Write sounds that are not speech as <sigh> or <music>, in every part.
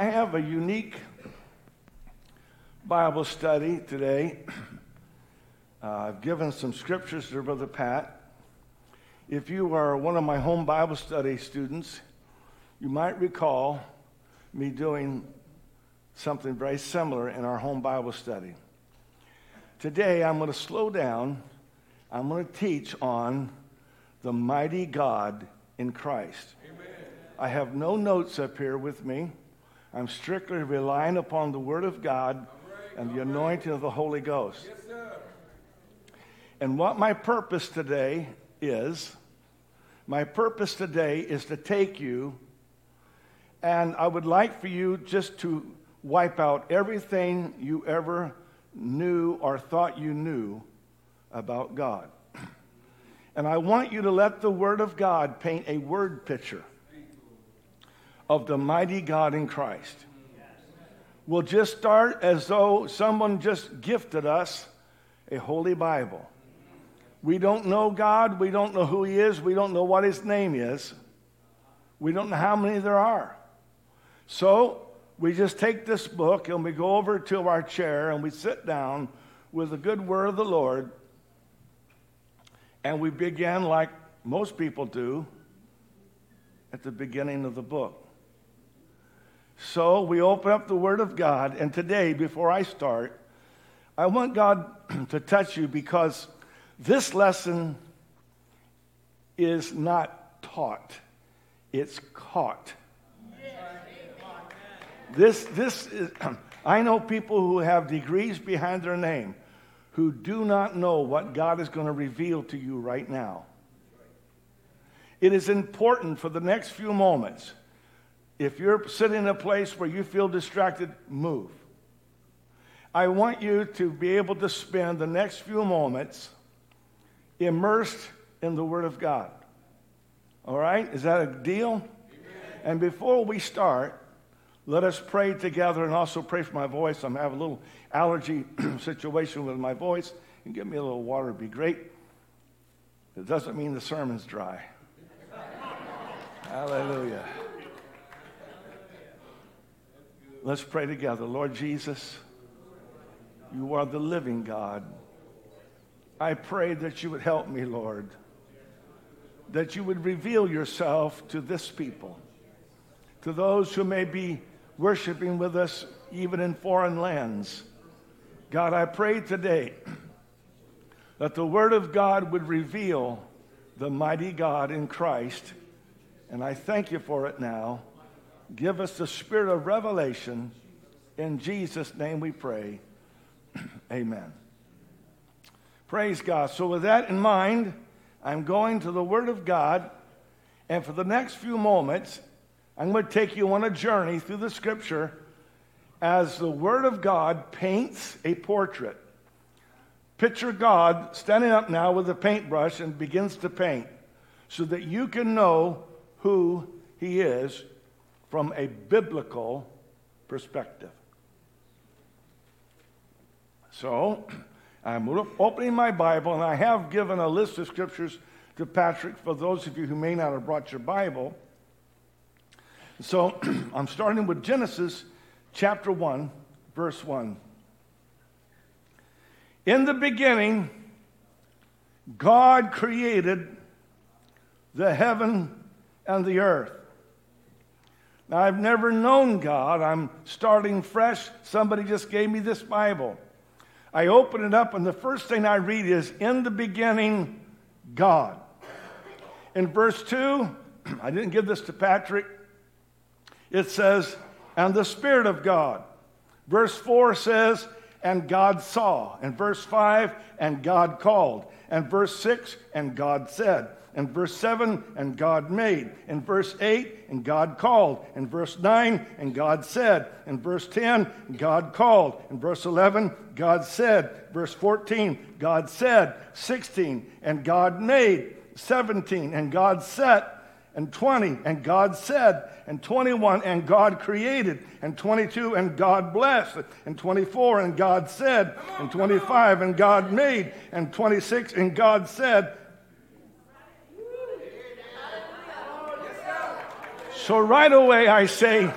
I have a unique Bible study today. Uh, I've given some scriptures to Brother Pat. If you are one of my home Bible study students, you might recall me doing something very similar in our home Bible study. Today, I'm going to slow down. I'm going to teach on the mighty God in Christ. Amen. I have no notes up here with me. I'm strictly relying upon the Word of God and the anointing of the Holy Ghost. and what my purpose today is, my purpose today is to take you, and I would like for you just to wipe out everything you ever knew or thought you knew about God. <clears throat> And I want you to let the Word of God paint a word picture of the mighty God in Christ. We'll just start as though someone just gifted us a holy Bible. We don't know God. We don't know who He is. We don't know what His name is. We don't know how many there are. So we just take this book and we go over to our chair and we sit down with the good word of the Lord and we begin like most people do at the beginning of the book. So we open up the Word of God, and today, before I start, I want God <clears throat> to touch you because this lesson is not taught, it's caught. This, this is, <clears throat> I know people who have degrees behind their name who do not know what God is going to reveal to you right now. It is important for the next few moments if you're sitting in a place where you feel distracted, move. I want you to be able to spend the next few moments immersed in the Word of God. All right? Is that a deal? Amen. And before we start, let us pray together and also pray for my voice. I'm having a little allergy <clears throat> situation with my voice. And give me a little water would be great. It doesn't mean the sermon's dry. <laughs> Hallelujah. Let's pray together. Lord Jesus, you are the living God. I pray that you would help me, Lord, that you would reveal yourself to this people, to those who may be worshiping with us even in foreign lands. God, I pray today <clears throat> that the Word of God would reveal the mighty God in Christ, and I thank you for it now. Give us the spirit of revelation. In Jesus' name we pray. <clears throat> Amen. Praise God. So, with that in mind, I'm going to the Word of God. And for the next few moments, I'm going to take you on a journey through the Scripture as the Word of God paints a portrait. Picture God standing up now with a paintbrush and begins to paint so that you can know who He is from a biblical perspective. So, <clears throat> I'm opening my Bible, and I have given a list of scriptures to Patrick for those of you who may not have brought your Bible. So, <clears throat> I'm starting with Genesis chapter 1, verse 1. In the beginning, God created the heaven and the earth. I've never known God. I'm starting fresh. Somebody just gave me this Bible. I open it up, and the first thing I read is In the beginning, God. In verse 2, <clears throat> I didn't give this to Patrick, it says, And the Spirit of God. Verse 4 says, And God saw. And verse 5, And God called. And verse 6, And God said. In verse 7, and God made. In verse 8, and God called. In verse 9, and God said. In verse 10, God called. In verse 11, God said. Verse 14, God said. 16, and God made. 17, and God set. And 20, and God said. And 21, and God created. And 22, and God blessed. And 24, and God said. And 25, and God made. And 26, and God said. So right away I say,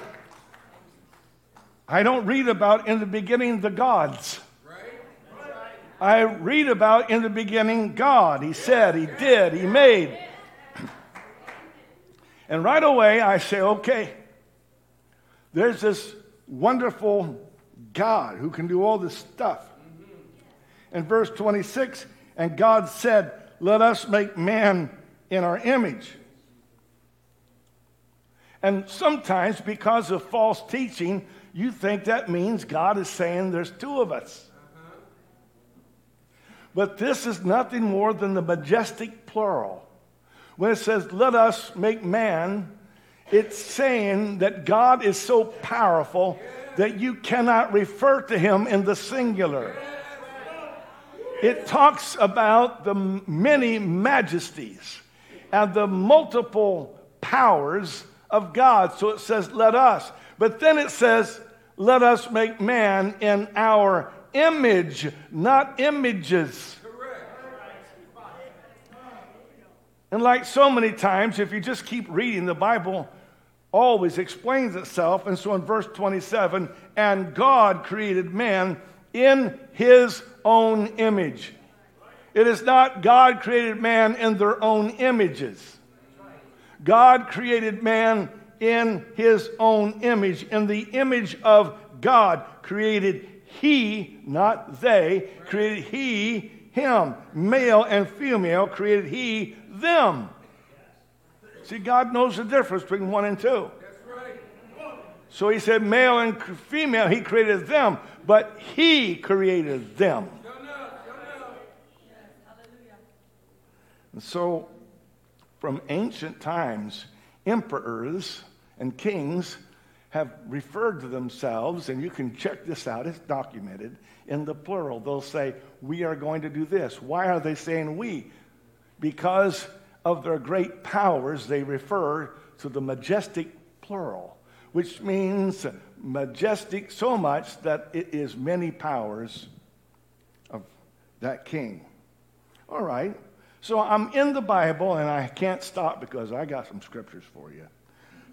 I don't read about in the beginning the gods. I read about in the beginning God. He said, He did, He made. And right away I say, okay, there's this wonderful God who can do all this stuff. In verse 26, and God said, Let us make man in our image. And sometimes, because of false teaching, you think that means God is saying there's two of us. But this is nothing more than the majestic plural. When it says, let us make man, it's saying that God is so powerful that you cannot refer to him in the singular. It talks about the many majesties and the multiple powers of God. So it says, let us. But then it says, let us make man in our image, not images. And like so many times, if you just keep reading, the Bible always explains itself. And so in verse 27, and God created man in his own image. It is not God created man in their own images. God created man in his own image. In the image of God created he, not they, created he him. Male and female created he them. See, God knows the difference between one and two. So he said, male and female, he created them, but he created them. And so, from ancient times, emperors and kings have referred to themselves, and you can check this out, it's documented in the plural. They'll say, We are going to do this. Why are they saying we? Because of their great powers, they refer to the majestic plural, which means majestic so much that it is many powers of that king. All right. So I'm in the Bible and I can't stop because I got some scriptures for you.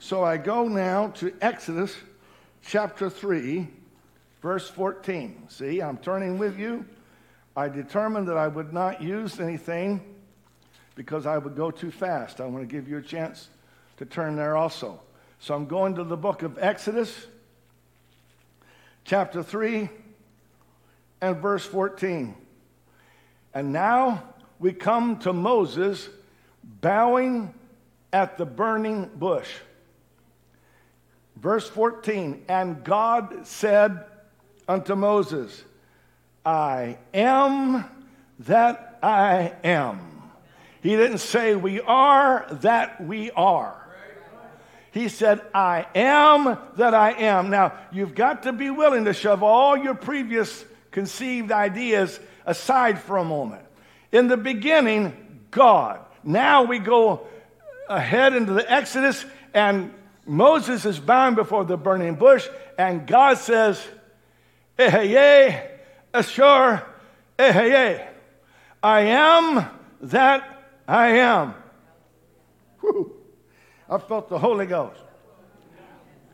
So I go now to Exodus chapter 3, verse 14. See, I'm turning with you. I determined that I would not use anything because I would go too fast. I want to give you a chance to turn there also. So I'm going to the book of Exodus, chapter 3, and verse 14. And now we come to Moses bowing at the burning bush. Verse 14, and God said unto Moses, I am that I am. He didn't say we are that we are. He said, I am that I am. Now, you've got to be willing to shove all your previous conceived ideas aside for a moment. In the beginning, God. Now we go ahead into the Exodus, and Moses is bound before the burning bush, and God says, Ehyeh, Asher, Ehyeh. I am that I am. Whew. I felt the Holy Ghost.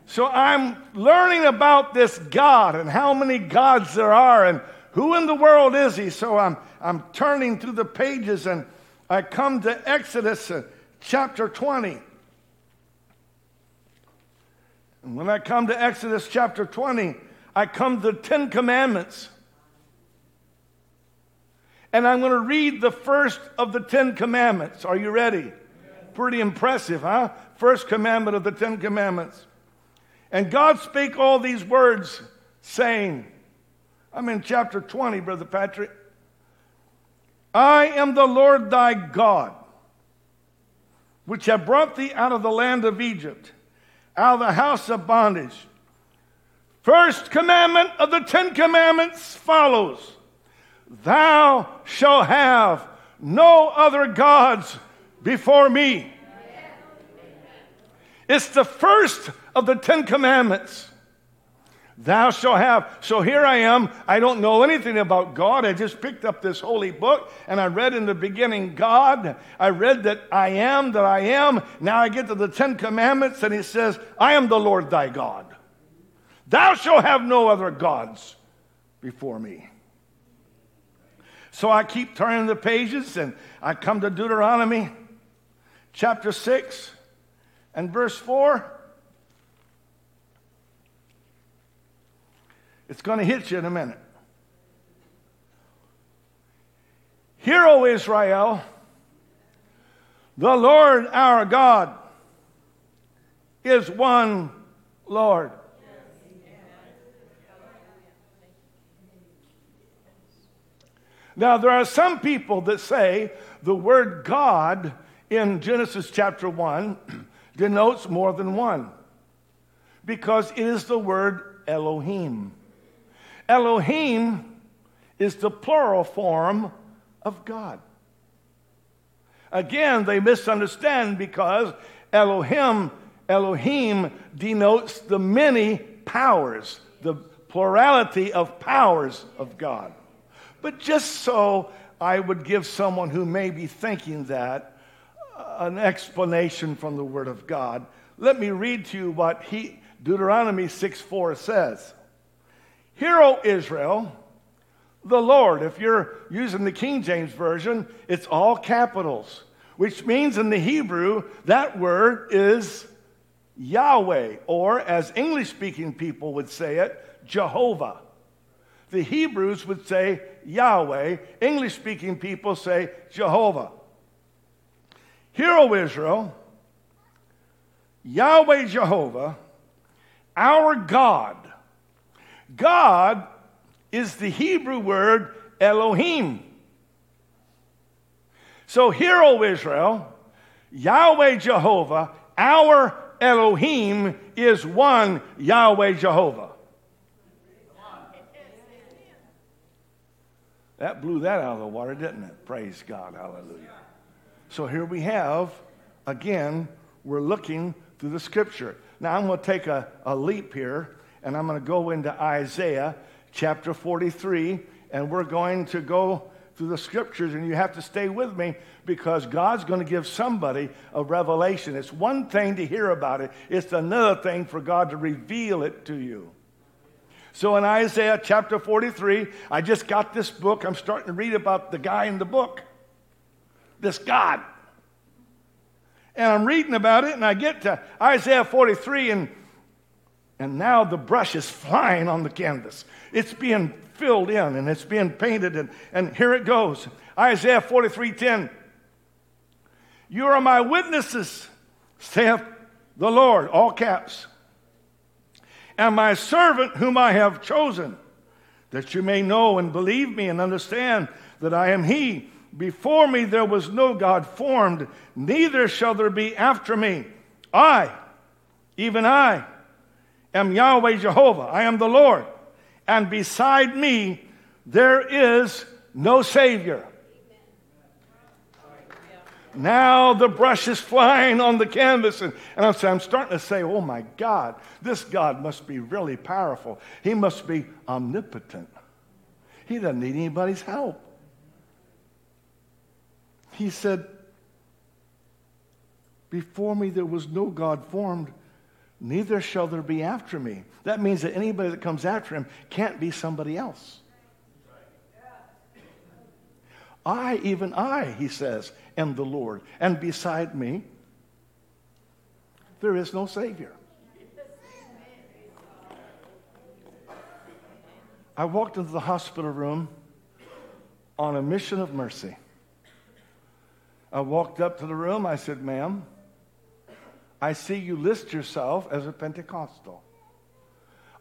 So I'm learning about this God and how many gods there are and who in the world is he? So I'm, I'm turning through the pages and I come to Exodus uh, chapter 20. And when I come to Exodus chapter 20, I come to the Ten Commandments. And I'm going to read the first of the Ten Commandments. Are you ready? Pretty impressive, huh? First commandment of the Ten Commandments. And God spake all these words, saying, I'm in chapter 20, Brother Patrick. I am the Lord thy God, which have brought thee out of the land of Egypt, out of the house of bondage. First commandment of the Ten Commandments follows Thou shalt have no other gods before me. It's the first of the Ten Commandments. Thou shalt have. So here I am. I don't know anything about God. I just picked up this holy book and I read in the beginning God. I read that I am that I am. Now I get to the Ten Commandments and he says, I am the Lord thy God. Thou shalt have no other gods before me. So I keep turning the pages and I come to Deuteronomy chapter 6 and verse 4. It's going to hit you in a minute. Hear, O Israel, the Lord our God is one Lord. Now, there are some people that say the word God in Genesis chapter 1 <clears throat> denotes more than one because it is the word Elohim. Elohim is the plural form of God. Again, they misunderstand because Elohim, Elohim denotes the many powers, the plurality of powers of God. But just so I would give someone who may be thinking that uh, an explanation from the Word of God, let me read to you what he, Deuteronomy 6 4 says. Hear, O Israel, the Lord. If you're using the King James Version, it's all capitals, which means in the Hebrew, that word is Yahweh, or as English speaking people would say it, Jehovah. The Hebrews would say Yahweh. English speaking people say Jehovah. Hear, O Israel, Yahweh Jehovah, our God. God is the Hebrew word Elohim. So, hear, O Israel, Yahweh Jehovah, our Elohim is one Yahweh Jehovah. That blew that out of the water, didn't it? Praise God. Hallelujah. So here we have, again, we're looking through the scripture. Now I'm going to take a, a leap here, and I'm going to go into Isaiah chapter 43, and we're going to go through the scriptures, and you have to stay with me because God's going to give somebody a revelation. It's one thing to hear about it, it's another thing for God to reveal it to you. So in Isaiah chapter 43, I just got this book. I'm starting to read about the guy in the book, this God. And I'm reading about it, and I get to Isaiah 43, and, and now the brush is flying on the canvas. It's being filled in and it's being painted, and, and here it goes. Isaiah 43 10. You are my witnesses, saith the Lord, all caps and my servant whom I have chosen, that you may know and believe me and understand that I am He. Before me there was no God formed, neither shall there be after me. I, even I, am Yahweh Jehovah. I am the Lord. And beside me there is no Savior. Now the brush is flying on the canvas, and, and I'm, I'm starting to say, oh my God, this God must be really powerful. He must be omnipotent. He doesn't need anybody's help. He said, Before me there was no God formed, neither shall there be after me. That means that anybody that comes after him can't be somebody else. I, even I, he says, am the Lord. And beside me, there is no Savior. I walked into the hospital room on a mission of mercy. I walked up to the room. I said, Ma'am, I see you list yourself as a Pentecostal.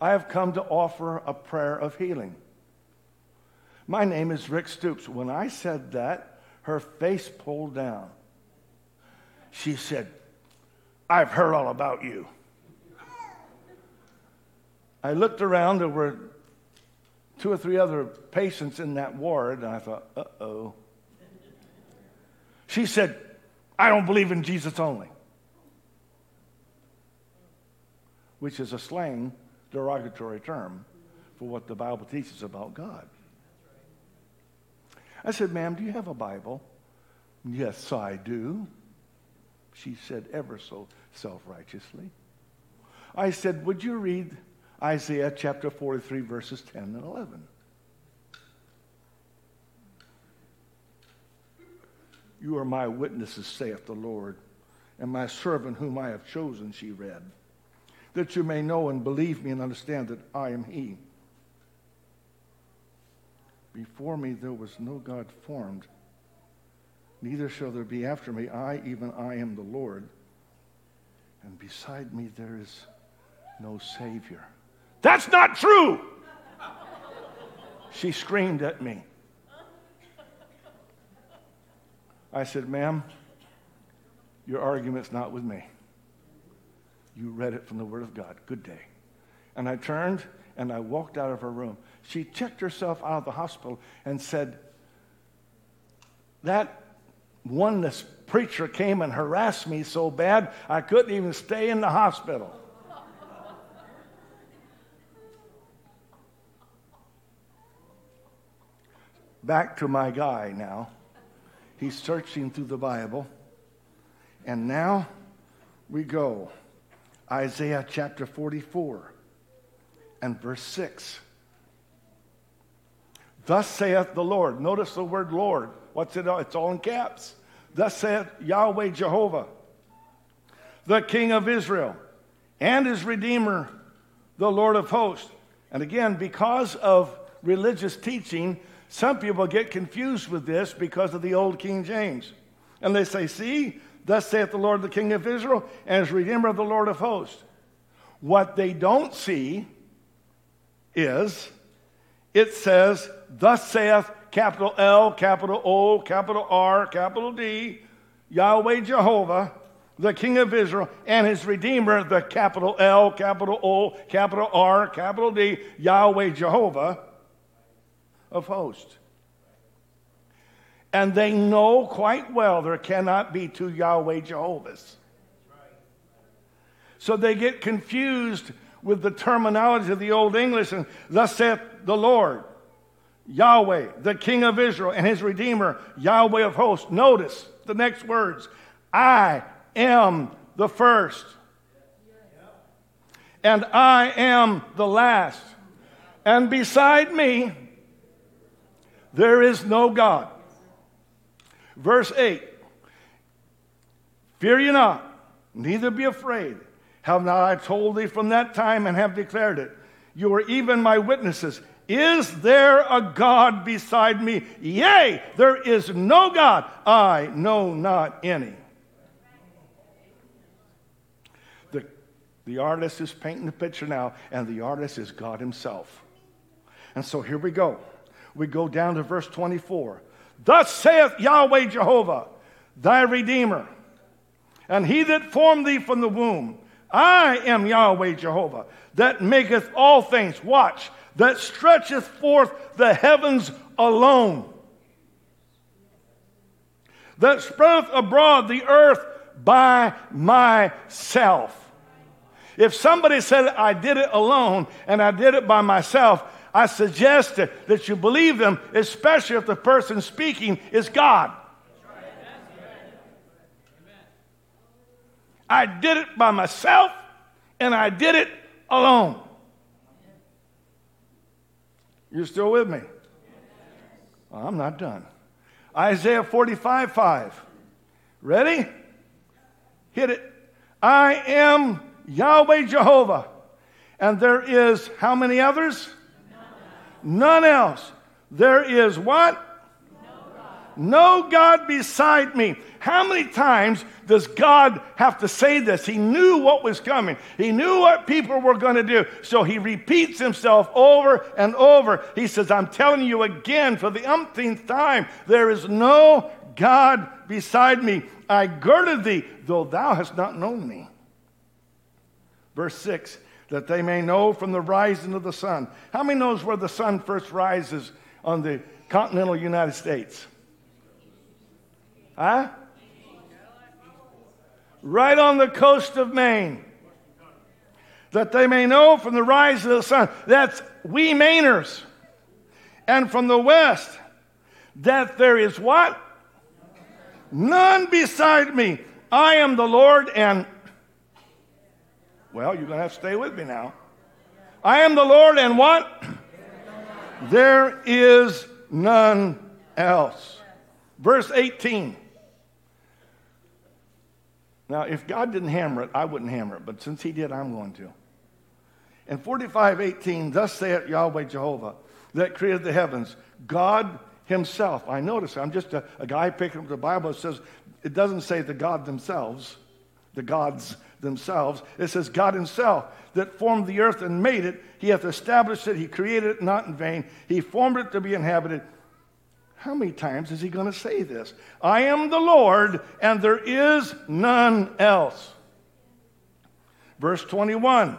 I have come to offer a prayer of healing. My name is Rick Stoops. When I said that, her face pulled down. She said, I've heard all about you. I looked around, there were two or three other patients in that ward, and I thought, uh oh. She said, I don't believe in Jesus only, which is a slang derogatory term for what the Bible teaches about God. I said, Ma'am, do you have a Bible? Yes, I do. She said, ever so self righteously. I said, Would you read Isaiah chapter 43, verses 10 and 11. You are my witnesses, saith the Lord, and my servant whom I have chosen, she read, that you may know and believe me and understand that I am He. Before me there was no God formed, neither shall there be after me. I, even I, am the Lord, and beside me there is no Savior. That's not true! She screamed at me. I said, Ma'am, your argument's not with me. You read it from the Word of God. Good day. And I turned and I walked out of her room. She checked herself out of the hospital and said, That oneness preacher came and harassed me so bad I couldn't even stay in the hospital. Back to my guy now. He's searching through the Bible. And now we go. Isaiah chapter 44 and verse 6. Thus saith the Lord. Notice the word Lord. What's it? All? It's all in caps. Thus saith Yahweh Jehovah, the King of Israel, and his Redeemer, the Lord of hosts. And again, because of religious teaching, some people get confused with this because of the old King James. And they say, See, thus saith the Lord, the King of Israel, and his Redeemer, of the Lord of hosts. What they don't see is it says, Thus saith capital L, capital O, capital R, capital D, Yahweh Jehovah, the King of Israel, and his Redeemer, the capital L, capital O, capital R, capital D, Yahweh Jehovah of hosts. And they know quite well there cannot be two Yahweh Jehovahs. So they get confused with the terminology of the Old English and thus saith the Lord, Yahweh, the King of Israel, and his Redeemer, Yahweh of hosts. Notice the next words I am the first, and I am the last. And beside me, there is no God. Verse 8 Fear ye not, neither be afraid. Have not I told thee from that time and have declared it? You are even my witnesses. Is there a God beside me? Yea, there is no God. I know not any. The, the artist is painting the picture now, and the artist is God Himself. And so here we go we go down to verse 24. Thus saith Yahweh Jehovah, thy Redeemer, and he that formed thee from the womb. I am Yahweh Jehovah, that maketh all things. Watch, that stretcheth forth the heavens alone, that spreadeth abroad the earth by myself. If somebody said, I did it alone and I did it by myself, I suggest that you believe them, especially if the person speaking is God. I did it by myself and I did it alone. You're still with me? Well, I'm not done. Isaiah 45 5. Ready? Hit it. I am Yahweh Jehovah. And there is how many others? None else. There is what? No God. beside me. How many times does God have to say this? He knew what was coming. He knew what people were going to do. So he repeats himself over and over. He says, I'm telling you again for the umpteenth time, there is no God beside me. I girded thee, though thou hast not known me. Verse 6 that they may know from the rising of the sun. How many knows where the sun first rises on the continental United States? Huh? Right on the coast of Maine. That they may know from the rise of the sun. That's we Mainers. And from the west, that there is what? None beside me. I am the Lord, and well, you're going to have to stay with me now. I am the Lord, and what? There is none else. Verse 18. Now, if God didn't hammer it, I wouldn't hammer it, but since He did, I'm going to. In 45 18, thus saith Yahweh Jehovah, that created the heavens, God Himself. I notice I'm just a, a guy picking up the Bible. It says, it doesn't say the God themselves, the gods themselves. It says, God Himself that formed the earth and made it. He hath established it. He created it not in vain. He formed it to be inhabited. How many times is he going to say this? I am the Lord, and there is none else. Verse 21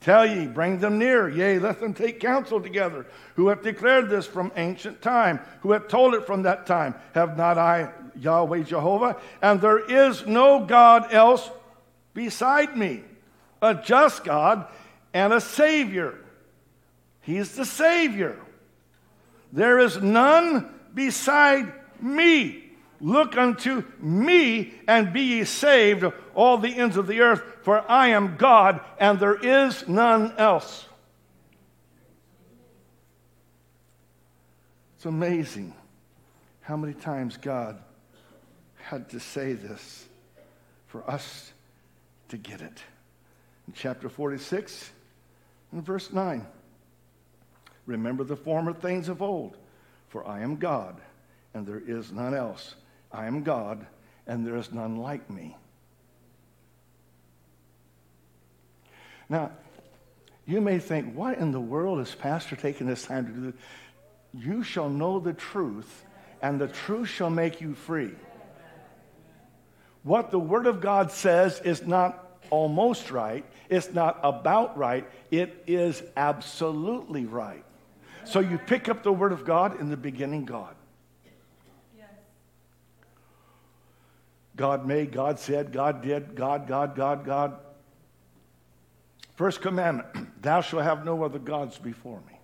Tell ye, bring them near, yea, let them take counsel together, who have declared this from ancient time, who have told it from that time. Have not I, Yahweh Jehovah? And there is no God else beside me, a just God and a Savior. He's the Savior. There is none beside me. Look unto me and be ye saved, all the ends of the earth, for I am God and there is none else. It's amazing how many times God had to say this for us to get it. In chapter 46 and verse 9 Remember the former things of old, for I am God and there is none else. I am God, and there is none like me. Now, you may think, what in the world is Pastor taking this time to do? You shall know the truth, and the truth shall make you free. What the Word of God says is not almost right, it's not about right, it is absolutely right. So you pick up the Word of God in the beginning, God. God made, God said, God did, God, God, God, God. First commandment <clears throat> Thou shalt have no other gods before me.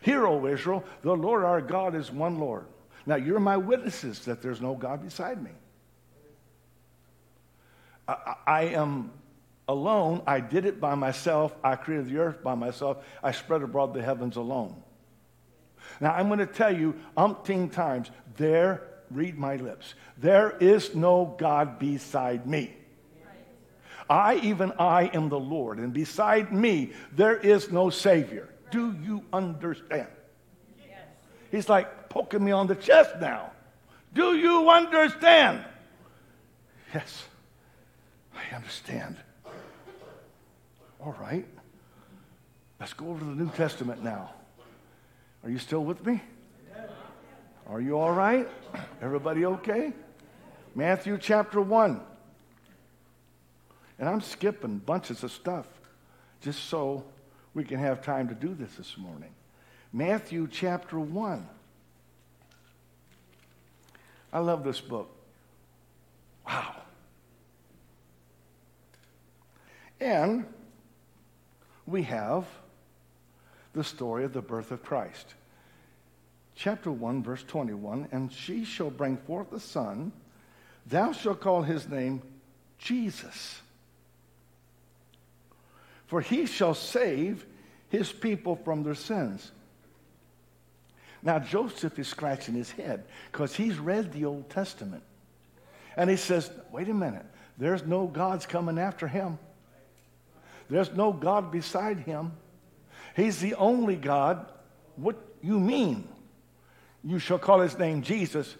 Hear, O Israel, the Lord our God is one Lord. Now you're my witnesses that there's no God beside me. I, I am alone. I did it by myself. I created the earth by myself. I spread abroad the heavens alone. Now I'm going to tell you umpteen times there read my lips. There is no God beside me. I, even I, am the Lord, and beside me there is no Savior. Do you understand? Yes. He's like poking me on the chest now. Do you understand? Yes, I understand. All right. Let's go over to the New Testament now. Are you still with me? Are you all right? Everybody okay? Matthew chapter 1. And I'm skipping bunches of stuff just so we can have time to do this this morning. Matthew chapter 1. I love this book. Wow. And we have the story of the birth of Christ chapter 1, verse 21 And she shall bring forth a son, thou shalt call his name Jesus. For he shall save his people from their sins. Now, Joseph is scratching his head because he's read the Old Testament. And he says, wait a minute, there's no gods coming after him. There's no God beside him. He's the only God. What you mean? You shall call his name Jesus.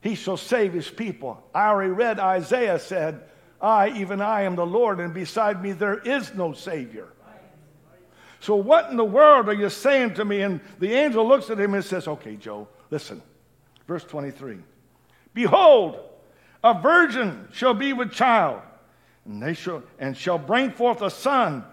He shall save his people. I already read Isaiah said, I, even I, am the Lord, and beside me there is no Savior. So, what in the world are you saying to me? And the angel looks at him and says, Okay, Joe, listen. Verse 23 Behold, a virgin shall be with child, and, they shall, and shall bring forth a son,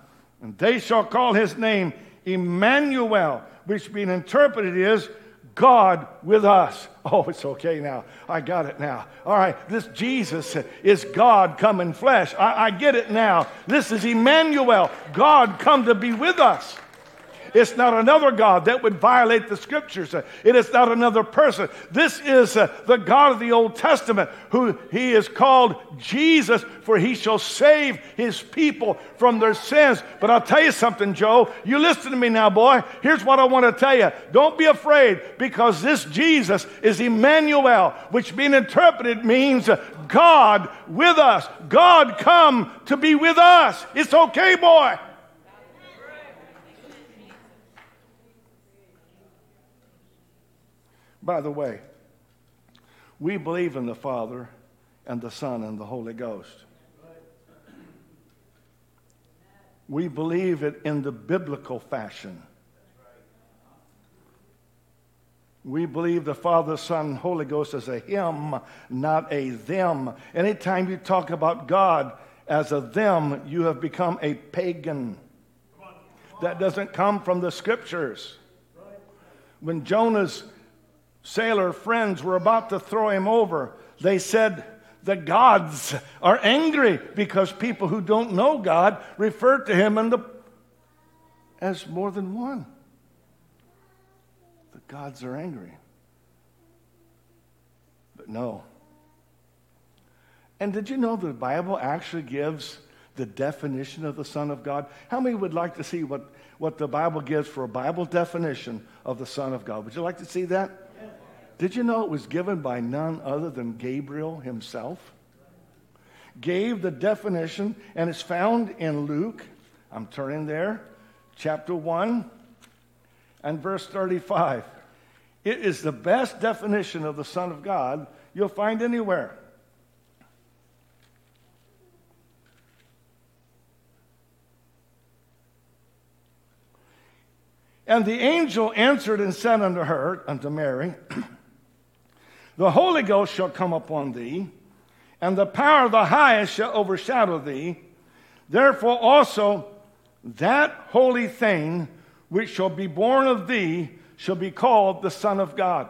and they shall call his name Emmanuel, which being interpreted is God with us. Oh, it's okay now. I got it now. All right, this Jesus is God come in flesh. I, I get it now. This is Emmanuel, God come to be with us. It's not another God that would violate the scriptures. It is not another person. This is uh, the God of the Old Testament who he is called Jesus, for he shall save his people from their sins. But I'll tell you something, Joe. You listen to me now, boy. Here's what I want to tell you. Don't be afraid because this Jesus is Emmanuel, which being interpreted means God with us. God come to be with us. It's okay, boy. By the way, we believe in the Father and the Son and the Holy Ghost. We believe it in the biblical fashion. We believe the Father, Son, Holy Ghost as a him, not a them. Anytime you talk about God as a them, you have become a pagan. That doesn't come from the scriptures. When Jonah's sailor friends were about to throw him over, they said, The gods are angry because people who don't know God refer to him the, as more than one. The gods are angry. But no. And did you know the Bible actually gives the definition of the Son of God? How many would like to see what, what the Bible gives for a Bible definition of the Son of God? Would you like to see that? Did you know it was given by none other than Gabriel himself? Gave the definition, and it's found in Luke. I'm turning there, chapter 1 and verse 35. It is the best definition of the Son of God you'll find anywhere. And the angel answered and said unto her, unto Mary, <clears throat> The Holy Ghost shall come upon thee, and the power of the highest shall overshadow thee. Therefore also that holy thing which shall be born of thee shall be called the Son of God.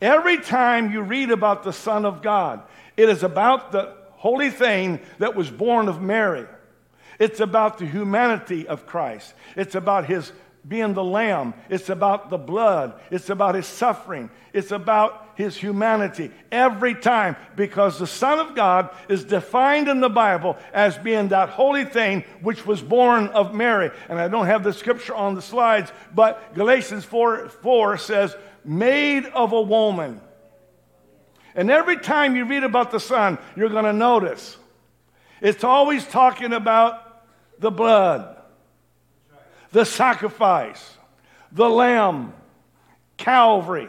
Every time you read about the Son of God, it is about the holy thing that was born of Mary. It's about the humanity of Christ. It's about his being the lamb. It's about the blood. It's about his suffering. It's about his humanity every time because the Son of God is defined in the Bible as being that holy thing which was born of Mary. And I don't have the scripture on the slides, but Galatians 4, 4 says, made of a woman. And every time you read about the Son, you're going to notice it's always talking about the blood the sacrifice, the lamb, Calvary.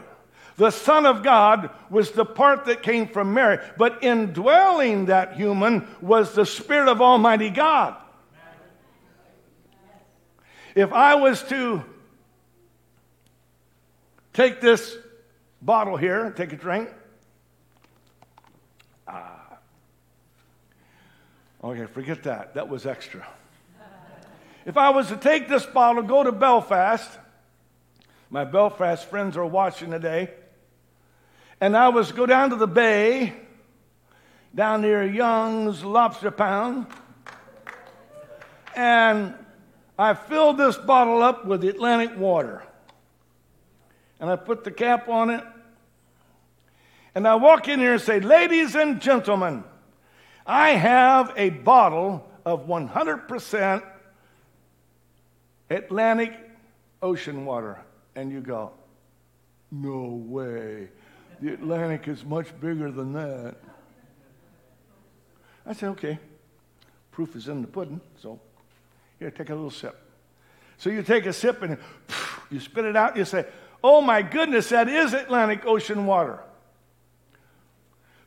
The Son of God was the part that came from Mary, but indwelling that human was the Spirit of Almighty God. If I was to take this bottle here, and take a drink. Ah. Okay, forget that. That was extra. If I was to take this bottle, go to Belfast, my Belfast friends are watching today, and I was go down to the bay, down near Young's Lobster Pound, and I filled this bottle up with Atlantic water. And I put the cap on it. And I walk in here and say, Ladies and gentlemen, I have a bottle of 100% Atlantic Ocean water. And you go, no way. The Atlantic is much bigger than that. I said, okay. Proof is in the pudding, so here, take a little sip. So you take a sip and you spit it out. You say, oh my goodness, that is Atlantic Ocean water.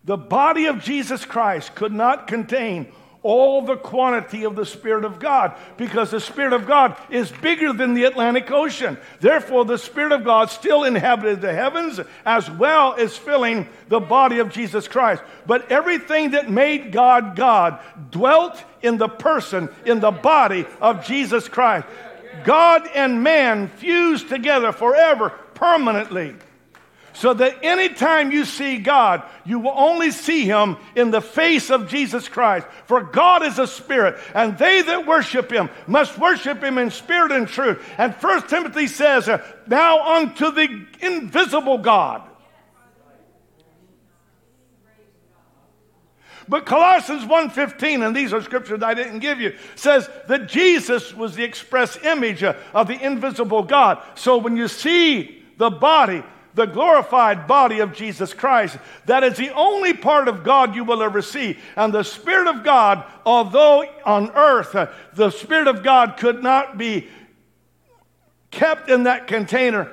The body of Jesus Christ could not contain all the quantity of the Spirit of God because the Spirit of God is bigger than the Atlantic Ocean. Therefore, the Spirit of God still inhabited the heavens as well as filling the body of Jesus Christ. But everything that made God God dwelt in the person, in the body of Jesus Christ. God and man fused together forever, permanently. So that anytime you see God, you will only see him in the face of Jesus Christ. For God is a spirit, and they that worship him must worship him in spirit and truth. And First Timothy says, Now unto the invisible God. But Colossians 1:15 and these are scriptures I didn't give you says that Jesus was the express image of the invisible God. So when you see the body the glorified body of Jesus Christ. That is the only part of God you will ever see. And the Spirit of God, although on earth the Spirit of God could not be kept in that container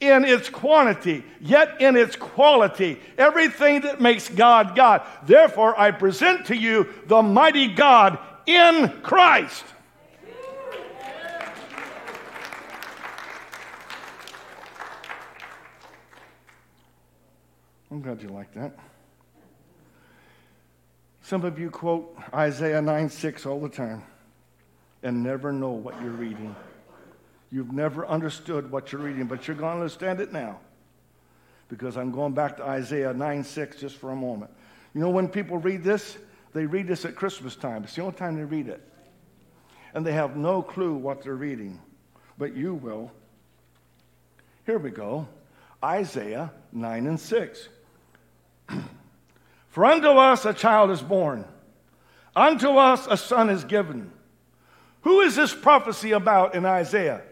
in its quantity, yet in its quality, everything that makes God God. Therefore, I present to you the mighty God in Christ. I'm glad you like that. Some of you quote Isaiah 9 6 all the time and never know what you're reading. You've never understood what you're reading, but you're going to understand it now because I'm going back to Isaiah 9 6 just for a moment. You know, when people read this, they read this at Christmas time. It's the only time they read it. And they have no clue what they're reading, but you will. Here we go Isaiah 9 and 6. <clears throat> For unto us a child is born, unto us a son is given. Who is this prophecy about in Isaiah?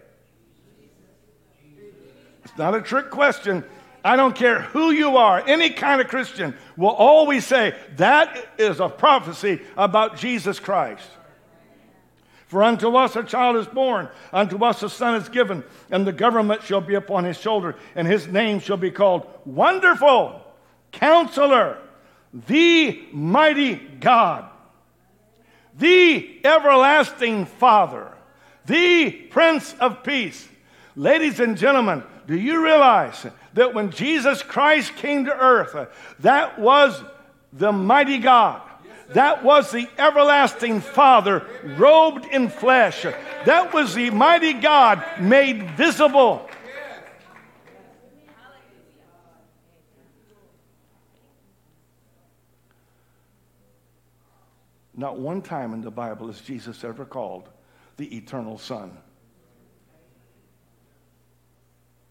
It's not a trick question. I don't care who you are, any kind of Christian will always say that is a prophecy about Jesus Christ. For unto us a child is born, unto us a son is given, and the government shall be upon his shoulder, and his name shall be called Wonderful Counselor, the mighty God, the everlasting Father, the Prince of Peace. Ladies and gentlemen, do you realize that when Jesus Christ came to earth, that was the mighty God? That was the everlasting Father robed in flesh. That was the mighty God made visible. Not one time in the Bible is Jesus ever called the eternal Son.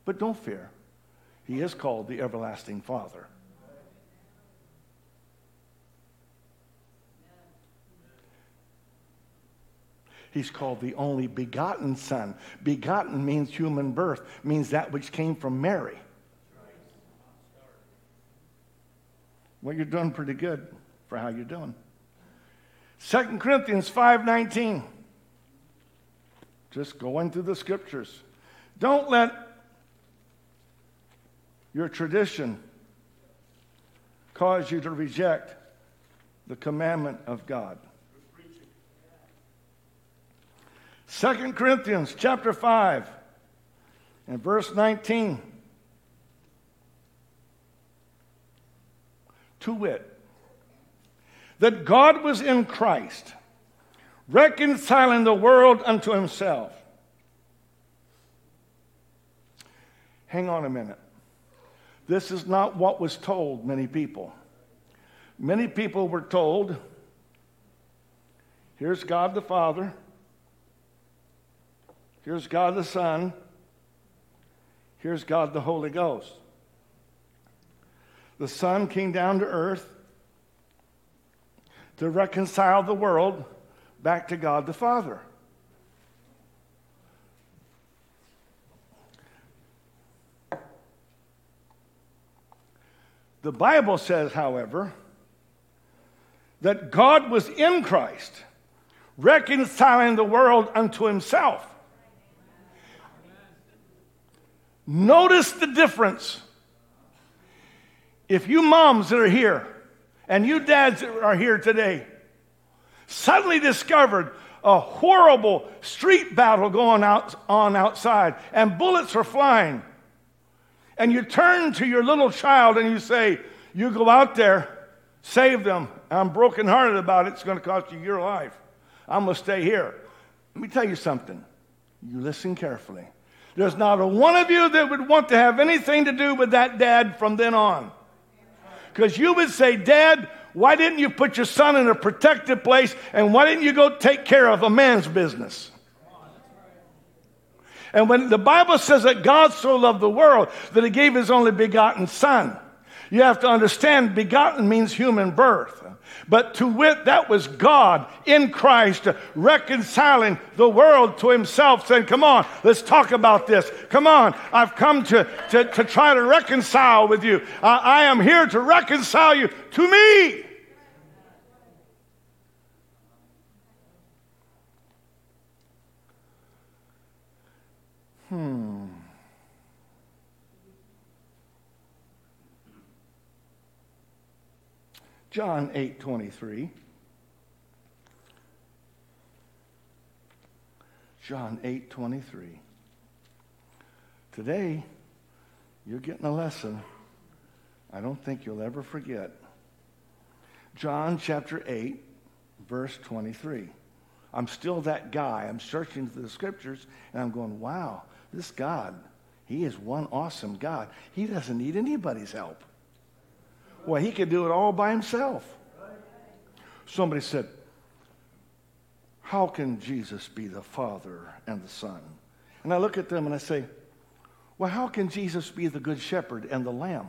But don't fear, he is called the everlasting Father. He's called the only begotten Son. Begotten means human birth, means that which came from Mary. Well, you're doing pretty good for how you're doing. 2 Corinthians 5:19. Just going through the scriptures. Don't let your tradition cause you to reject the commandment of God. 2 Corinthians chapter 5 and verse 19. To wit, that God was in Christ, reconciling the world unto himself. Hang on a minute. This is not what was told many people. Many people were told here's God the Father, here's God the Son, here's God the Holy Ghost. The Son came down to earth to reconcile the world back to God the Father. The Bible says, however, that God was in Christ, reconciling the world unto himself. Notice the difference. If you moms that are here, and you dads that are here today suddenly discovered a horrible street battle going out, on outside and bullets are flying. And you turn to your little child and you say, You go out there, save them. I'm brokenhearted about it. It's going to cost you your life. I'm going to stay here. Let me tell you something. You listen carefully. There's not a one of you that would want to have anything to do with that dad from then on. Because you would say, Dad, why didn't you put your son in a protected place and why didn't you go take care of a man's business? And when the Bible says that God so loved the world that he gave his only begotten son, you have to understand begotten means human birth. But to wit, that was God in Christ reconciling the world to himself, saying, Come on, let's talk about this. Come on, I've come to, to, to try to reconcile with you. Uh, I am here to reconcile you to me. Hmm. John 8 23. John 8 23. Today, you're getting a lesson I don't think you'll ever forget. John chapter 8, verse 23. I'm still that guy. I'm searching through the scriptures and I'm going, wow, this God, He is one awesome God. He doesn't need anybody's help. Well, he could do it all by himself. Somebody said, How can Jesus be the Father and the Son? And I look at them and I say, Well, how can Jesus be the Good Shepherd and the Lamb?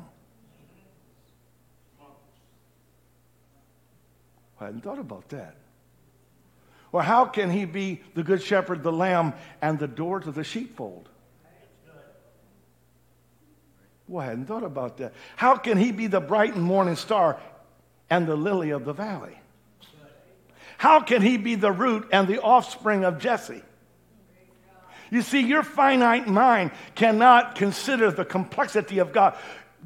I hadn't thought about that. Well, how can he be the Good Shepherd, the Lamb, and the door to the sheepfold? Well, I hadn't thought about that. How can he be the bright and morning star and the lily of the valley? How can he be the root and the offspring of Jesse? You see, your finite mind cannot consider the complexity of God.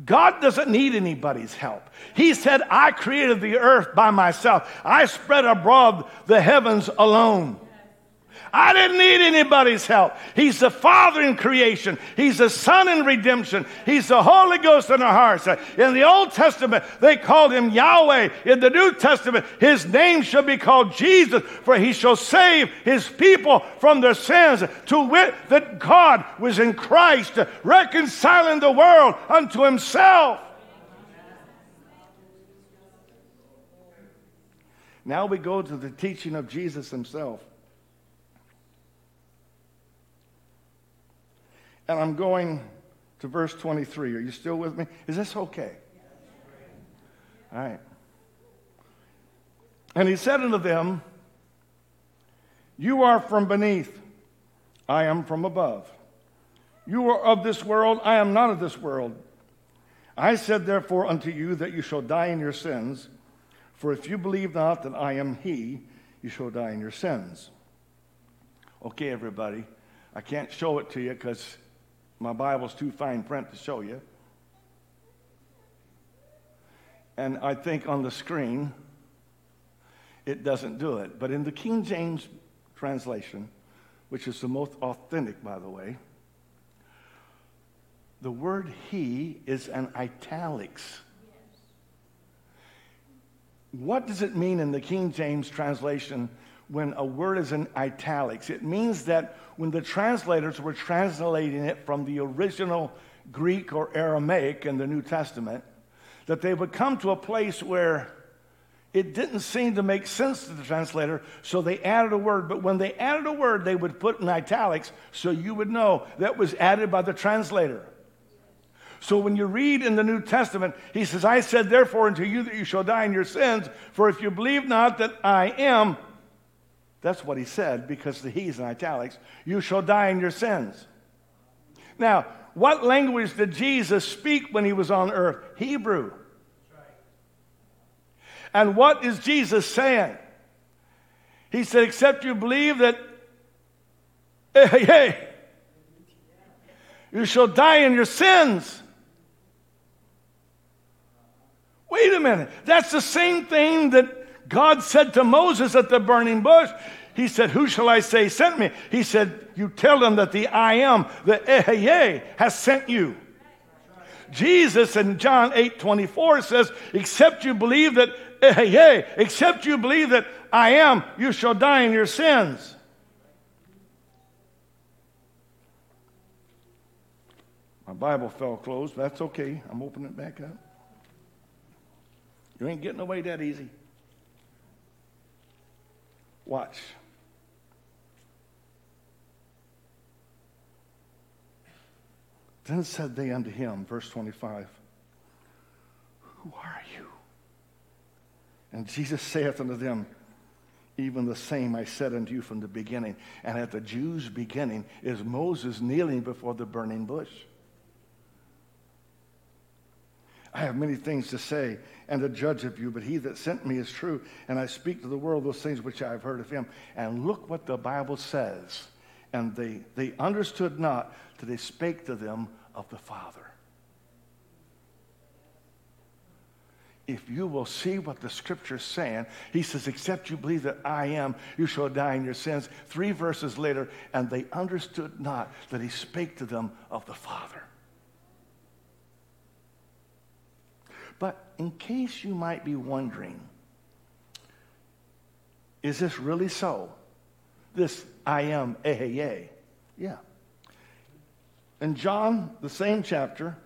God doesn't need anybody's help. He said, I created the earth by myself. I spread abroad the heavens alone. I didn't need anybody's help. He's the Father in creation. He's the Son in redemption. He's the Holy Ghost in our hearts. In the Old Testament, they called him Yahweh. In the New Testament, his name shall be called Jesus, for he shall save his people from their sins. To wit, that God was in Christ, reconciling the world unto himself. Now we go to the teaching of Jesus himself. And I'm going to verse 23. Are you still with me? Is this okay? All right. And he said unto them, You are from beneath, I am from above. You are of this world, I am not of this world. I said therefore unto you that you shall die in your sins, for if you believe not that I am He, you shall die in your sins. Okay, everybody, I can't show it to you because my Bible's too fine print to show you. And I think on the screen, it doesn't do it. But in the King James translation, which is the most authentic, by the way, the word he is an italics. What does it mean in the King James translation when a word is in italics. It means that when the translators were translating it from the original Greek or Aramaic in the New Testament, that they would come to a place where it didn't seem to make sense to the translator, so they added a word. But when they added a word, they would put in italics so you would know that was added by the translator. So when you read in the New Testament, he says, I said, therefore, unto you that you shall die in your sins, for if you believe not that I am, that's what he said because the he's in italics. You shall die in your sins. Now, what language did Jesus speak when he was on earth? Hebrew. And what is Jesus saying? He said, Except you believe that, <laughs> hey, hey, you shall die in your sins. Wait a minute. That's the same thing that God said to Moses at the burning bush, He said, Who shall I say sent me? He said, You tell them that the I am, the Ehyeh, has sent you. Jesus in John 8 24 says, Except you believe that Ehyeh, except you believe that I am, you shall die in your sins. My Bible fell closed, but that's okay. I'm opening it back up. You ain't getting away that easy. Watch. Then said they unto him, verse 25, Who are you? And Jesus saith unto them, Even the same I said unto you from the beginning. And at the Jews' beginning is Moses kneeling before the burning bush. I have many things to say and to judge of you, but he that sent me is true, and I speak to the world those things which I have heard of him. And look what the Bible says. And they, they understood not that he spake to them of the Father. If you will see what the scripture's saying, he says, Except you believe that I am, you shall die in your sins. Three verses later, and they understood not that he spake to them of the Father. But in case you might be wondering, is this really so? This I am, eh, Yeah. In John, the same chapter,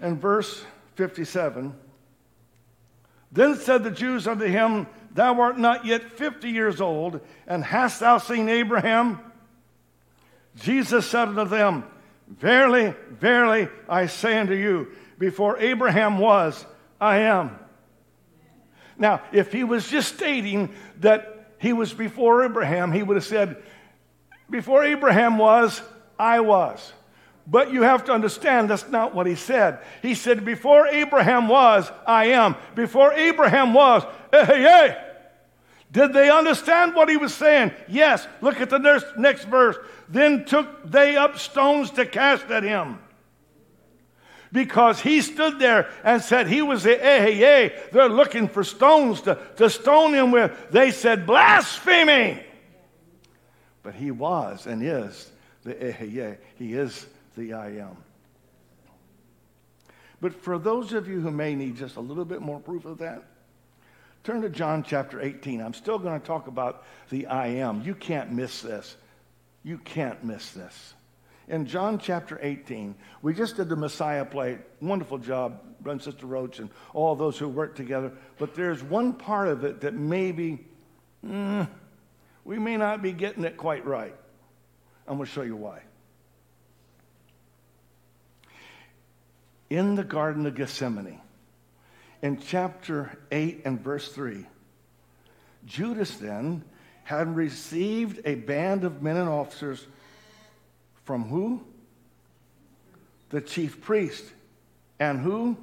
and verse 57, then said the Jews unto him, Thou art not yet fifty years old, and hast thou seen Abraham? Jesus said unto them, Verily, verily, I say unto you, before Abraham was, I am. Now, if he was just stating that he was before Abraham, he would have said, Before Abraham was, I was. But you have to understand that's not what he said. He said, Before Abraham was, I am. Before Abraham was, hey, hey, hey. Did they understand what he was saying? Yes. Look at the next verse. Then took they up stones to cast at him because he stood there and said he was the Ehyeh. They're looking for stones to, to stone him with. They said, blasphemy. But he was and is the Ehyeh. He is the I am. But for those of you who may need just a little bit more proof of that, turn to John chapter 18. I'm still going to talk about the I am. You can't miss this. You can't miss this in John chapter 18. We just did the Messiah play. Wonderful job, Brother Sister Roach, and all those who worked together. But there's one part of it that maybe mm, we may not be getting it quite right. I'm going to show you why. In the Garden of Gethsemane, in chapter 8 and verse 3, Judas then had received a band of men and officers from who? The chief priest. And who?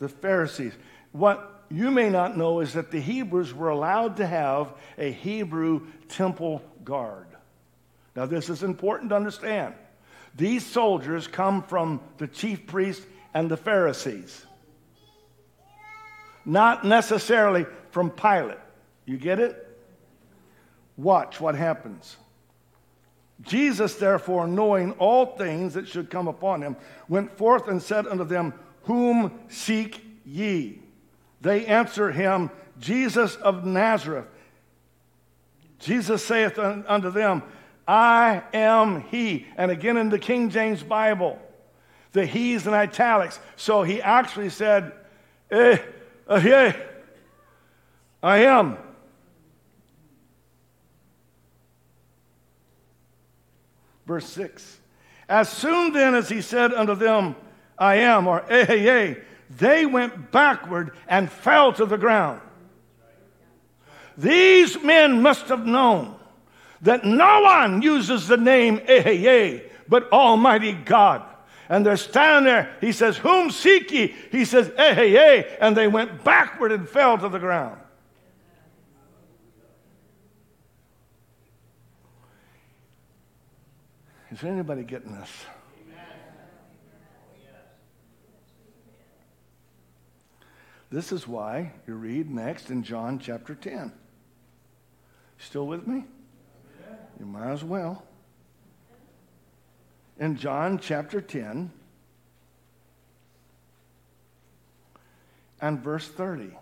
The Pharisees. What you may not know is that the Hebrews were allowed to have a Hebrew temple guard. Now, this is important to understand. These soldiers come from the chief priest and the Pharisees, not necessarily from Pilate. You get it? Watch what happens. Jesus, therefore, knowing all things that should come upon him, went forth and said unto them, Whom seek ye? They answer him, Jesus of Nazareth. Jesus saith unto them, I am he. And again in the King James Bible, the he's in italics. So he actually said, eh, uh, yeah, I am. Verse 6. As soon then as he said unto them, I am, or hey, they went backward and fell to the ground. These men must have known that no one uses the name Ehyeh but Almighty God. And they're standing there. He says, Whom seek ye? He says, Ehyeh. And they went backward and fell to the ground. Is anybody getting this? This is why you read next in John chapter 10. Still with me? You might as well. In John chapter 10 and verse 30.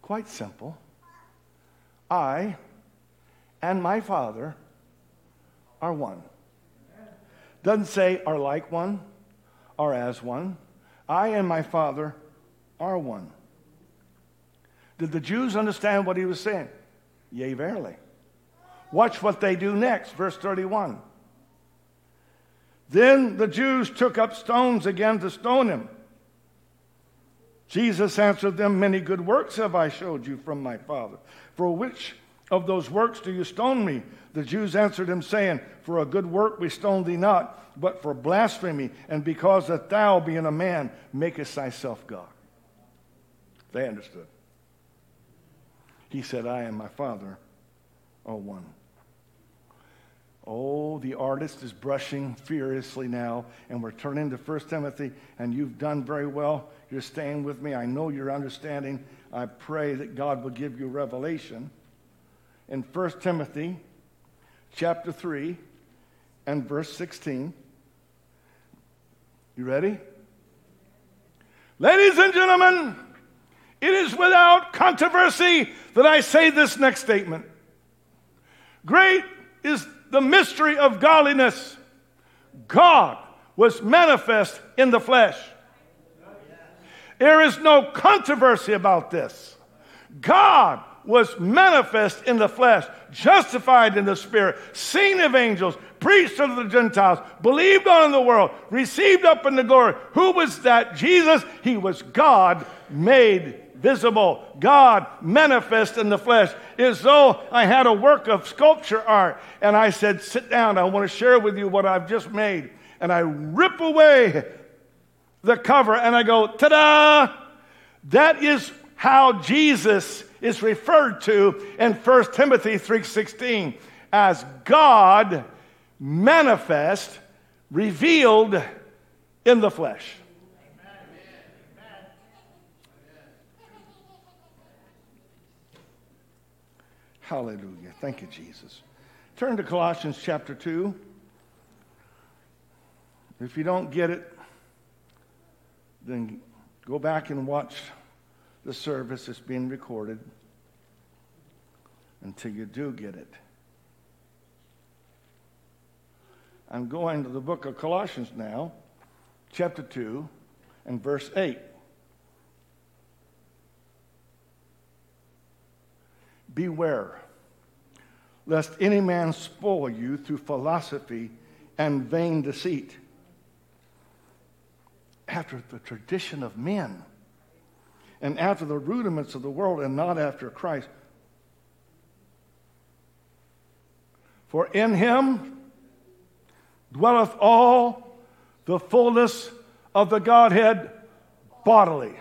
Quite simple. I and my Father are one. Doesn't say are like one, are as one. I and my Father are one. Did the Jews understand what he was saying? Yea, verily. Watch what they do next, verse 31. Then the Jews took up stones again to stone him. Jesus answered them, Many good works have I showed you from my Father. For which of those works do you stone me? The Jews answered him, saying, For a good work we stone thee not, but for blasphemy, and because that thou, being a man, makest thyself God. They understood. He said, I and my Father are one. Oh, the artist is brushing furiously now, and we're turning to 1 Timothy, and you've done very well. You're staying with me. I know you're understanding. I pray that God will give you revelation. In 1 Timothy chapter 3 and verse 16. You ready? Ladies and gentlemen, it is without controversy that I say this next statement. Great is the mystery of godliness. God was manifest in the flesh. There is no controversy about this. God was manifest in the flesh, justified in the spirit, seen of angels, preached unto the Gentiles, believed on in the world, received up in the glory. Who was that? Jesus. He was God made visible, God manifest in the flesh, as though I had a work of sculpture art. And I said, Sit down, I want to share with you what I've just made. And I rip away the cover and I go, Ta da! That is how Jesus is referred to in 1 Timothy 3:16 as God manifest, revealed in the flesh. Hallelujah. Thank you, Jesus. Turn to Colossians chapter 2. If you don't get it, then go back and watch the service is being recorded until you do get it. I'm going to the book of Colossians now, chapter 2, and verse 8. Beware, lest any man spoil you through philosophy and vain deceit, after the tradition of men, and after the rudiments of the world, and not after Christ. For in him dwelleth all the fullness of the Godhead bodily.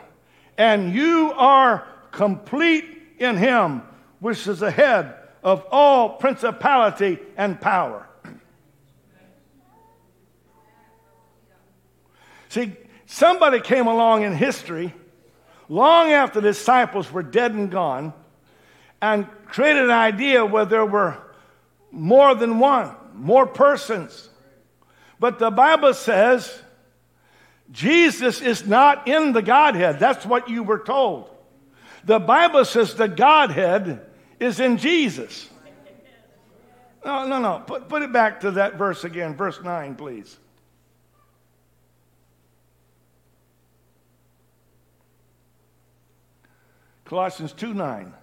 And you are complete in him which is the head of all principality and power. See, somebody came along in history long after the disciples were dead and gone and created an idea where there were more than one, more persons. But the Bible says Jesus is not in the Godhead. That's what you were told. The Bible says the Godhead is in Jesus. No, no, no. Put, put it back to that verse again, verse 9, please. Colossians 2 9.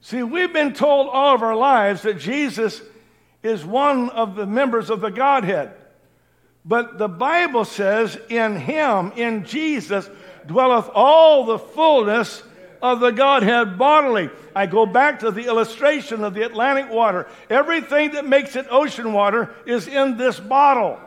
See, we've been told all of our lives that Jesus is one of the members of the Godhead. But the Bible says, in him, in Jesus, dwelleth all the fullness of the Godhead bodily. I go back to the illustration of the Atlantic water. Everything that makes it ocean water is in this bottle.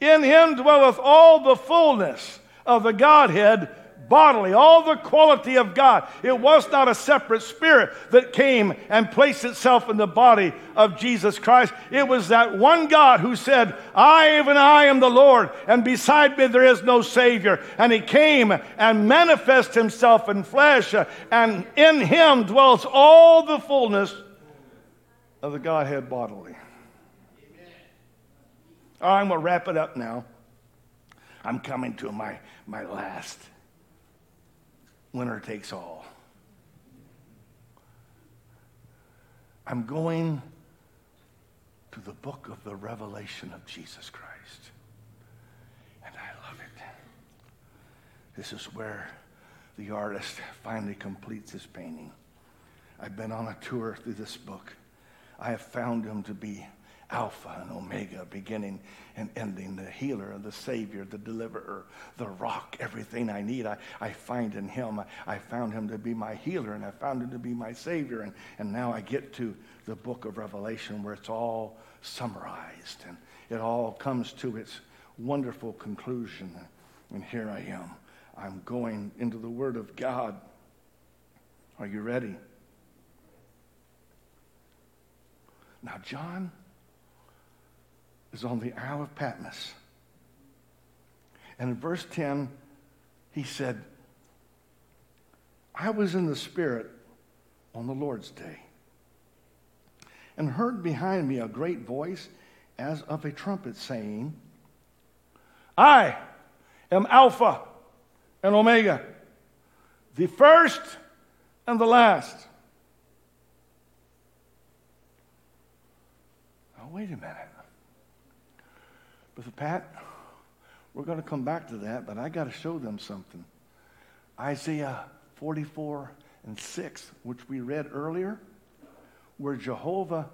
In him dwelleth all the fullness of the Godhead bodily, all the quality of God. It was not a separate spirit that came and placed itself in the body of Jesus Christ. It was that one God who said, I, even I, am the Lord, and beside me there is no Savior. And He came and manifested Himself in flesh, and in Him dwells all the fullness of the Godhead bodily. All right, I'm going to wrap it up now. I'm coming to my, my last winner takes all. I'm going to the book of the revelation of Jesus Christ. And I love it. This is where the artist finally completes his painting. I've been on a tour through this book. I have found him to be Alpha and Omega, beginning and ending, the healer, the Savior, the deliverer, the rock, everything I need, I, I find in Him. I, I found Him to be my healer, and I found Him to be my Savior. And, and now I get to the book of Revelation where it's all summarized and it all comes to its wonderful conclusion. And here I am. I'm going into the Word of God. Are you ready? Now, John is on the Isle of Patmos. And in verse 10, he said, I was in the Spirit on the Lord's day and heard behind me a great voice as of a trumpet saying, I am Alpha and Omega, the first and the last. Now, wait a minute. Brother Pat, we're going to come back to that, but I got to show them something. Isaiah 44 and 6, which we read earlier, where Jehovah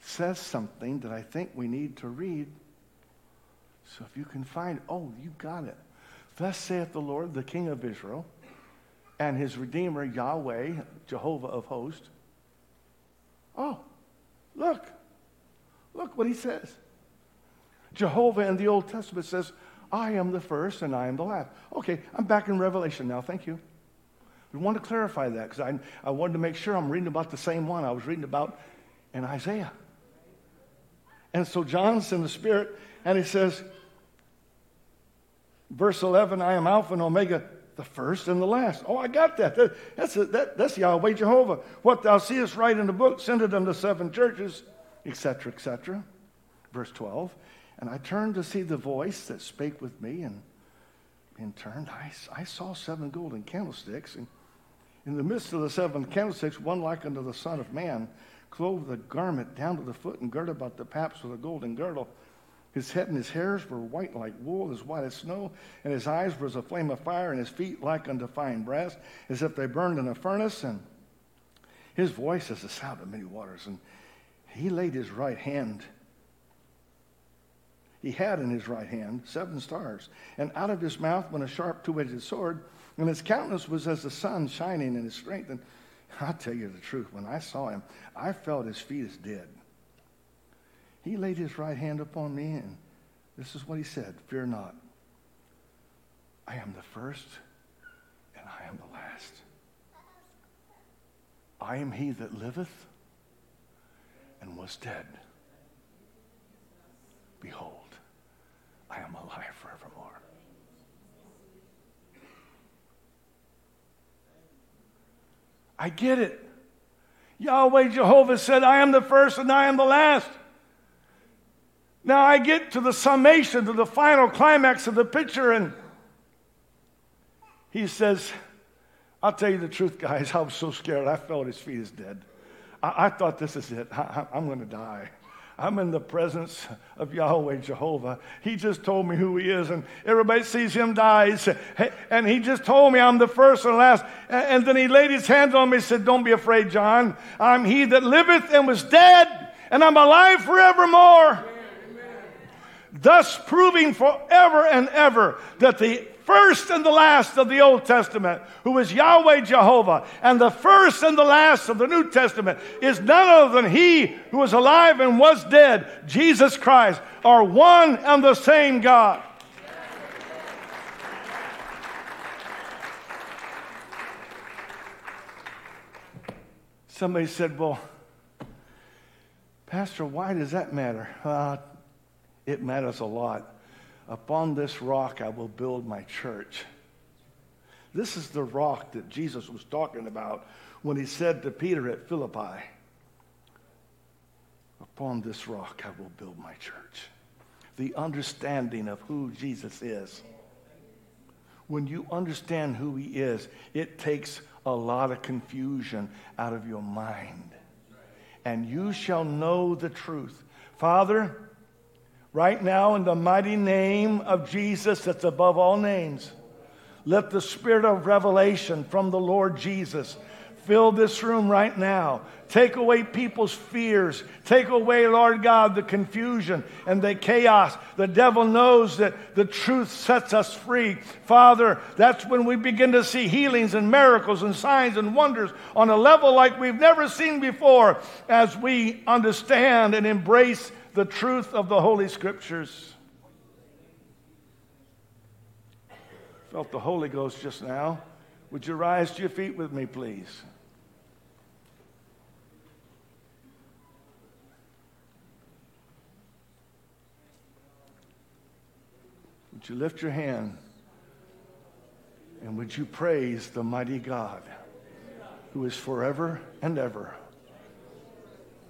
says something that I think we need to read. So if you can find, oh, you got it. Thus saith the Lord, the King of Israel, and his Redeemer, Yahweh, Jehovah of hosts. Oh, look. Look what he says. Jehovah in the Old Testament says, I am the first and I am the last. Okay, I'm back in Revelation now. Thank you. We want to clarify that because I, I wanted to make sure I'm reading about the same one I was reading about in Isaiah. And so John's in the Spirit and he says, verse 11, I am Alpha and Omega, the first and the last. Oh, I got that. that that's, a, that, that's Yahweh Jehovah. What thou seest, write in the book, send it unto seven churches, etc., etc. Verse 12. And I turned to see the voice that spake with me, and in turn, I, I saw seven golden candlesticks. And in the midst of the seven candlesticks, one like unto the Son of Man, clothed a garment down to the foot, and girded about the paps with a golden girdle. His head and his hairs were white like wool, as white as snow, and his eyes were as a flame of fire, and his feet like unto fine brass, as if they burned in a furnace. And his voice as the sound of many waters. And he laid his right hand he had in his right hand seven stars, and out of his mouth went a sharp two edged sword, and his countenance was as the sun shining in his strength. And I'll tell you the truth, when I saw him, I felt his feet as dead. He laid his right hand upon me, and this is what he said Fear not. I am the first, and I am the last. I am he that liveth and was dead. Behold, I am alive forevermore. I get it. Yahweh Jehovah said, I am the first and I am the last. Now I get to the summation, to the final climax of the picture, and he says, I'll tell you the truth, guys. <laughs> I was so scared. I felt his feet is dead. I, I thought this is it. I, I'm going to die. I'm in the presence of Yahweh Jehovah. He just told me who he is, and everybody sees him dies. And he just told me I'm the first and last. And then he laid his hands on me and said, Don't be afraid, John. I'm he that liveth and was dead, and I'm alive forevermore. Thus proving forever and ever that the first and the last of the Old Testament, who is Yahweh Jehovah, and the first and the last of the New Testament is none other than He who was alive and was dead, Jesus Christ, are one and the same God. Somebody said, Well, Pastor, why does that matter? Uh, it matters a lot. Upon this rock I will build my church. This is the rock that Jesus was talking about when he said to Peter at Philippi, Upon this rock I will build my church. The understanding of who Jesus is. When you understand who he is, it takes a lot of confusion out of your mind. and you shall know the truth. Father, right now, in the mighty name of Jesus that's above all names, let the spirit of revelation from the Lord Jesus fill this room right now. Take away people's fears. Take away, Lord God, the confusion and the chaos. The devil knows that the truth sets us free. Father, that's when we begin to see healings and miracles and signs and wonders on a level like we've never seen before as we understand and embrace the truth of the Holy Scriptures. Felt the Holy Ghost just now. Would you rise to your feet with me, please? Would you lift your hand and would you praise the mighty God who is forever and ever,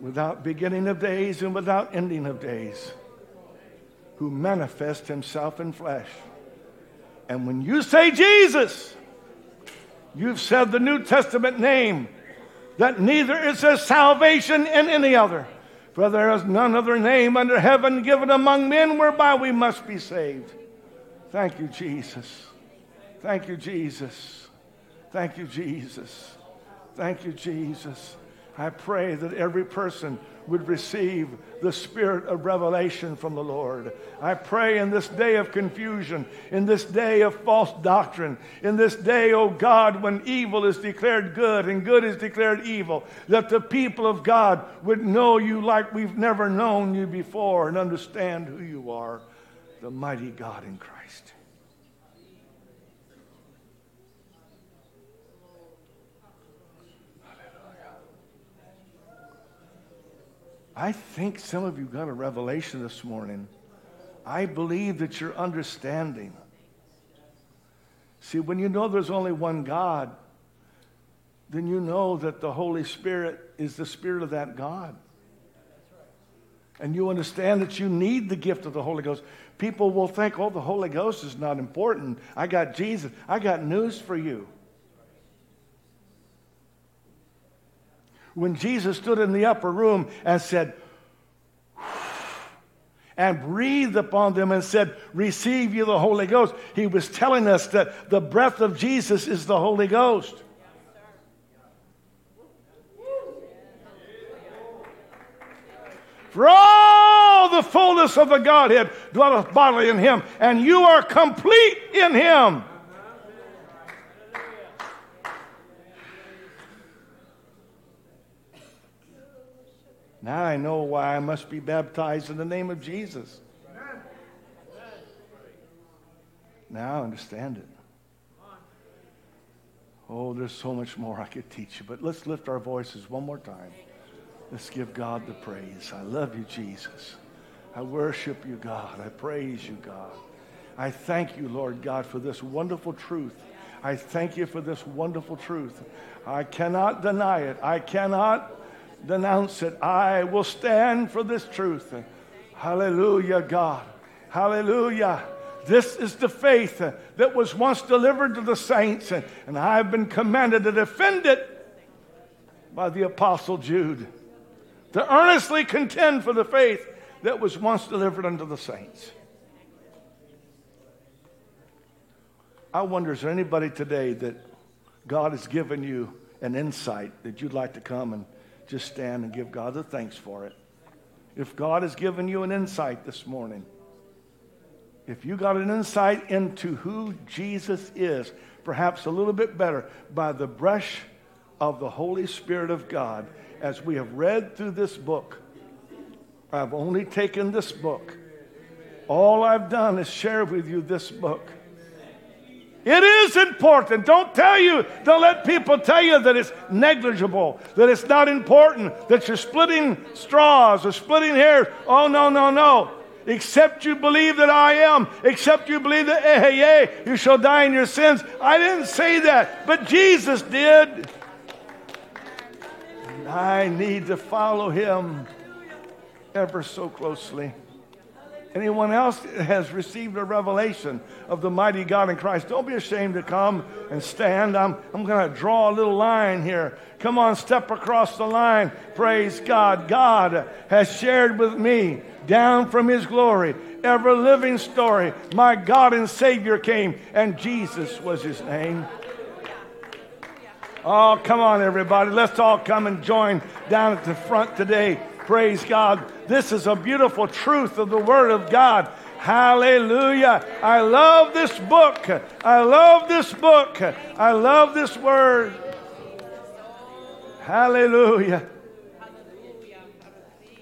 without beginning of days and without ending of days, who manifest himself in flesh? And when you say Jesus, you've said the New Testament name that neither is there salvation in any other. For there is none other name under heaven given among men whereby we must be saved. Thank you, Jesus. Thank you, Jesus. Thank you, Jesus. Thank you, Jesus. I pray that every person would receive the spirit of revelation from the Lord. I pray in this day of confusion, in this day of false doctrine, in this day, oh God, when evil is declared good and good is declared evil, that the people of God would know you like we've never known you before and understand who you are, the mighty God in Christ. I think some of you got a revelation this morning. I believe that you're understanding. See, when you know there's only one God, then you know that the Holy Spirit is the Spirit of that God. And you understand that you need the gift of the Holy Ghost. People will think, oh, the Holy Ghost is not important. I got Jesus. I got news for you. When Jesus stood in the upper room and said, and breathed upon them and said, Receive you the Holy Ghost. He was telling us that the breath of Jesus is the Holy Ghost. For all the fullness of the Godhead dwelleth bodily in him, and you are complete in him. Now I know why I must be baptized in the name of Jesus. Now I understand it. Oh, there's so much more I could teach you, but let's lift our voices one more time. Let's give God the praise. I love you, Jesus. I worship you, God. I praise you, God. I thank you, Lord God, for this wonderful truth. I thank you for this wonderful truth. I cannot deny it. I cannot denounce it. I will stand for this truth. Hallelujah, God. Hallelujah. This is the faith that was once delivered to the saints, and I've been commanded to defend it by the Apostle Jude. To earnestly contend for the faith that was once delivered unto the saints. I wonder, is there anybody today that God has given you an insight that you'd like to come and just stand and give God the thanks for it. If God has given you an insight this morning, if you got an insight into who Jesus is, perhaps a little bit better, by the brush of the Holy Spirit of God, as we have read through this book, I've only taken this book. All I've done is share with you this book. It is important. Don't tell you, don't let people tell you that it's negligible, that it's not important, that you're splitting straws or splitting hairs. Oh, no, no, no. Except you believe that I am, except you believe that, eh, hey, hey, you shall die in your sins. I didn't say that, but Jesus did. And I need to follow him ever so closely. Anyone else has received a revelation of the mighty God in Christ, don't be ashamed to come and stand. I'm, I'm going to draw a little line here. Come on, step across the line. Praise God. God has shared with me down from his glory, ever living story. My God and Savior came, and Jesus was his name. Oh, come on, everybody. Let's all come and join down at the front today. Praise God. This is a beautiful truth of the Word of God. Hallelujah. I love this book. I love this book. I love this Word. Hallelujah.